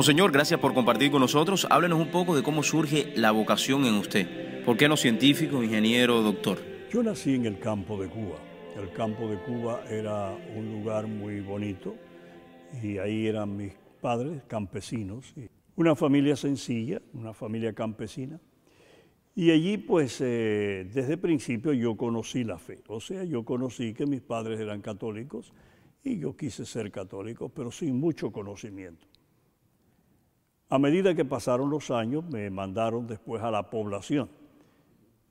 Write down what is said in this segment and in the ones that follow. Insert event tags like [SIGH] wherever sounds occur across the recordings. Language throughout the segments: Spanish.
Monseñor, gracias por compartir con nosotros. Háblenos un poco de cómo surge la vocación en usted. ¿Por qué no científico, ingeniero, doctor? Yo nací en el campo de Cuba. El campo de Cuba era un lugar muy bonito y ahí eran mis padres campesinos. Una familia sencilla, una familia campesina. Y allí pues eh, desde el principio yo conocí la fe. O sea, yo conocí que mis padres eran católicos y yo quise ser católico, pero sin mucho conocimiento. A medida que pasaron los años, me mandaron después a la población.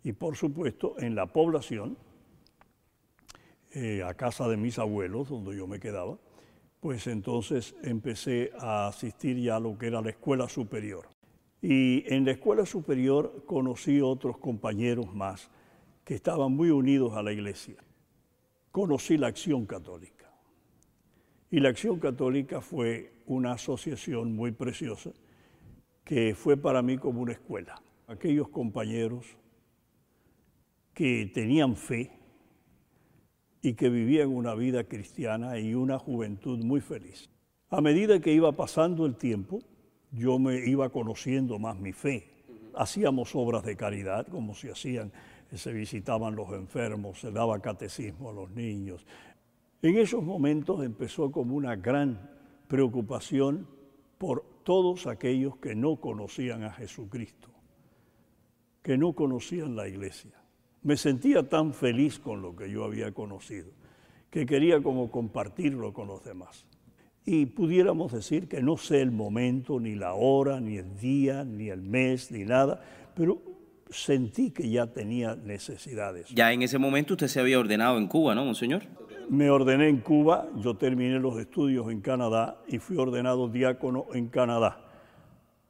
Y por supuesto, en la población, eh, a casa de mis abuelos, donde yo me quedaba, pues entonces empecé a asistir ya a lo que era la escuela superior. Y en la escuela superior conocí otros compañeros más que estaban muy unidos a la iglesia. Conocí la Acción Católica. Y la Acción Católica fue una asociación muy preciosa que fue para mí como una escuela. Aquellos compañeros que tenían fe y que vivían una vida cristiana y una juventud muy feliz. A medida que iba pasando el tiempo, yo me iba conociendo más mi fe. Hacíamos obras de caridad, como se hacían, se visitaban los enfermos, se daba catecismo a los niños. En esos momentos empezó como una gran preocupación por todos aquellos que no conocían a Jesucristo, que no conocían la iglesia. Me sentía tan feliz con lo que yo había conocido, que quería como compartirlo con los demás. Y pudiéramos decir que no sé el momento, ni la hora, ni el día, ni el mes, ni nada, pero sentí que ya tenía necesidades. Ya en ese momento usted se había ordenado en Cuba, ¿no, monseñor? Me ordené en Cuba, yo terminé los estudios en Canadá y fui ordenado diácono en Canadá,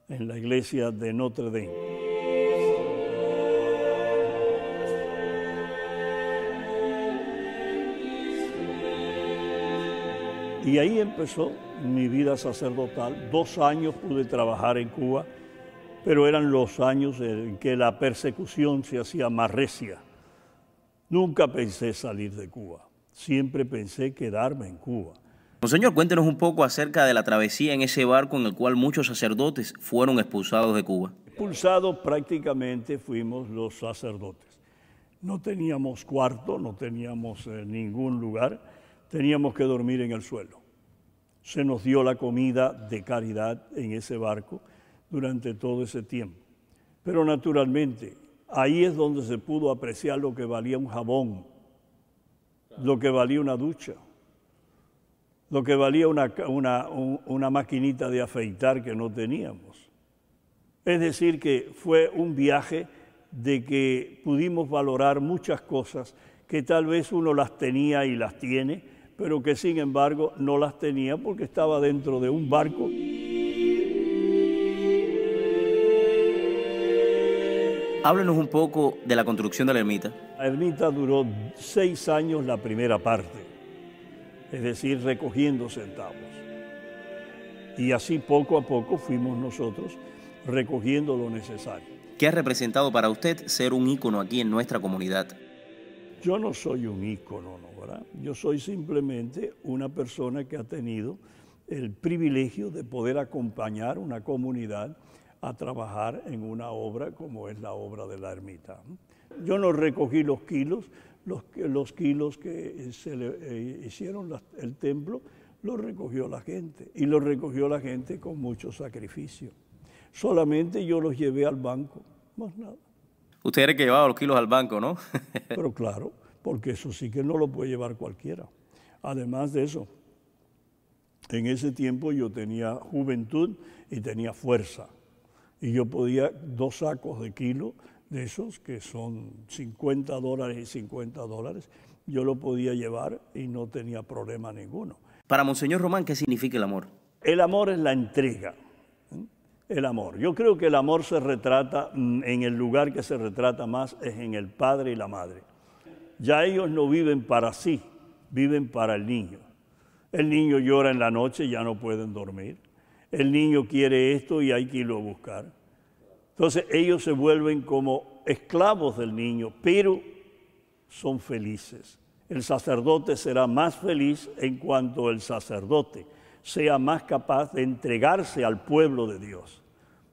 en la iglesia de Notre Dame. Y ahí empezó mi vida sacerdotal. Dos años pude trabajar en Cuba, pero eran los años en que la persecución se hacía más recia. Nunca pensé salir de Cuba siempre pensé quedarme en Cuba. Monseñor, cuéntenos un poco acerca de la travesía en ese barco en el cual muchos sacerdotes fueron expulsados de Cuba. Expulsados prácticamente fuimos los sacerdotes. No teníamos cuarto, no teníamos eh, ningún lugar, teníamos que dormir en el suelo. Se nos dio la comida de caridad en ese barco durante todo ese tiempo. Pero naturalmente, ahí es donde se pudo apreciar lo que valía un jabón lo que valía una ducha, lo que valía una, una, maquinita de afeitar que no teníamos. Es decir, que fue un viaje de que pudimos valorar muchas cosas que tal vez uno las tenía y las tiene, pero que sin embargo no las tenía porque estaba dentro de un barco. Háblenos un poco de la construcción de la ermita. La ermita duró seis años la primera parte, es decir, recogiendo centavos. Y así poco a poco fuimos nosotros recogiendo lo necesario. ¿Qué ha representado para usted ser un ícono aquí en nuestra comunidad? Yo no soy un ícono, ¿no? ¿verdad? Yo soy simplemente una persona que ha tenido el privilegio de poder acompañar una comunidad a trabajar en una obra como es la obra de la ermita. Yo no recogí los kilos, los, los kilos que se le eh, hicieron el templo, los recogió la gente y los recogió la gente con mucho sacrificio. Solamente yo los llevé al banco, más nada. Usted era que llevaba los kilos al banco, ¿no? [LAUGHS] Pero claro, porque eso sí que no lo puede llevar cualquiera. Además de eso, en ese tiempo yo tenía juventud y tenía fuerza y yo podía dos sacos de kilo de esos, que son 50 dólares y 50 dólares, yo lo podía llevar y no tenía problema ninguno. Para Monseñor Román, ¿qué significa el amor? El amor es la entrega. El amor. Yo creo que el amor se retrata, mm, en el lugar que se retrata más es en el padre y la madre. Ya ellos no viven para sí, viven para el niño. El niño llora en la noche ya no pueden dormir. El niño quiere esto y hay que irlo a buscar. Entonces ellos se vuelven como esclavos del niño, pero son felices. El sacerdote será más feliz en cuanto el sacerdote sea más capaz de entregarse al pueblo de Dios.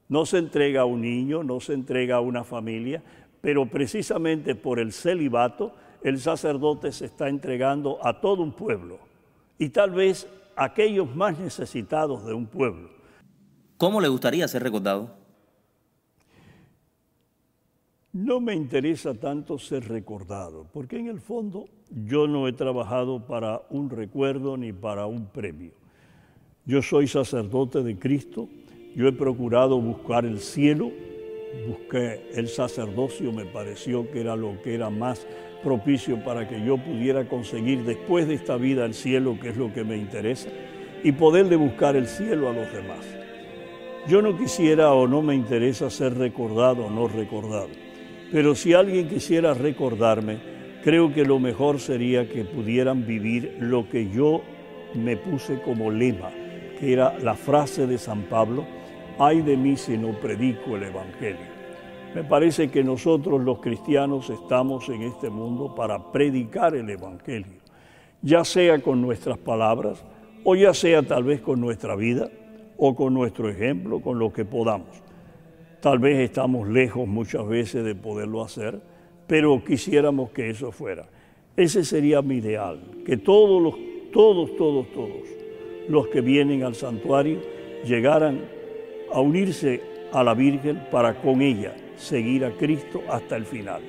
No se entrega a un niño, no se entrega a una familia, pero precisamente por el celibato el sacerdote se está entregando a todo un pueblo y tal vez a aquellos más necesitados de un pueblo. ¿Cómo le gustaría ser recordado? No me interesa tanto ser recordado, porque en el fondo yo no he trabajado para un recuerdo ni para un premio. Yo soy sacerdote de Cristo, yo he procurado buscar el cielo, busqué el sacerdocio, me pareció que era lo que era más propicio para que yo pudiera conseguir después de esta vida el cielo, que es lo que me interesa, y poderle buscar el cielo a los demás. Yo no quisiera o no me interesa ser recordado o no recordado, pero si alguien quisiera recordarme, creo que lo mejor sería que pudieran vivir lo que yo me puse como lema, que era la frase de San Pablo, ay de mí si no predico el Evangelio. Me parece que nosotros los cristianos estamos en este mundo para predicar el Evangelio, ya sea con nuestras palabras o ya sea tal vez con nuestra vida o con nuestro ejemplo, con lo que podamos. Tal vez estamos lejos muchas veces de poderlo hacer, pero quisiéramos que eso fuera. Ese sería mi ideal, que todos los, todos, todos, todos los que vienen al santuario llegaran a unirse a la Virgen para con ella seguir a Cristo hasta el final.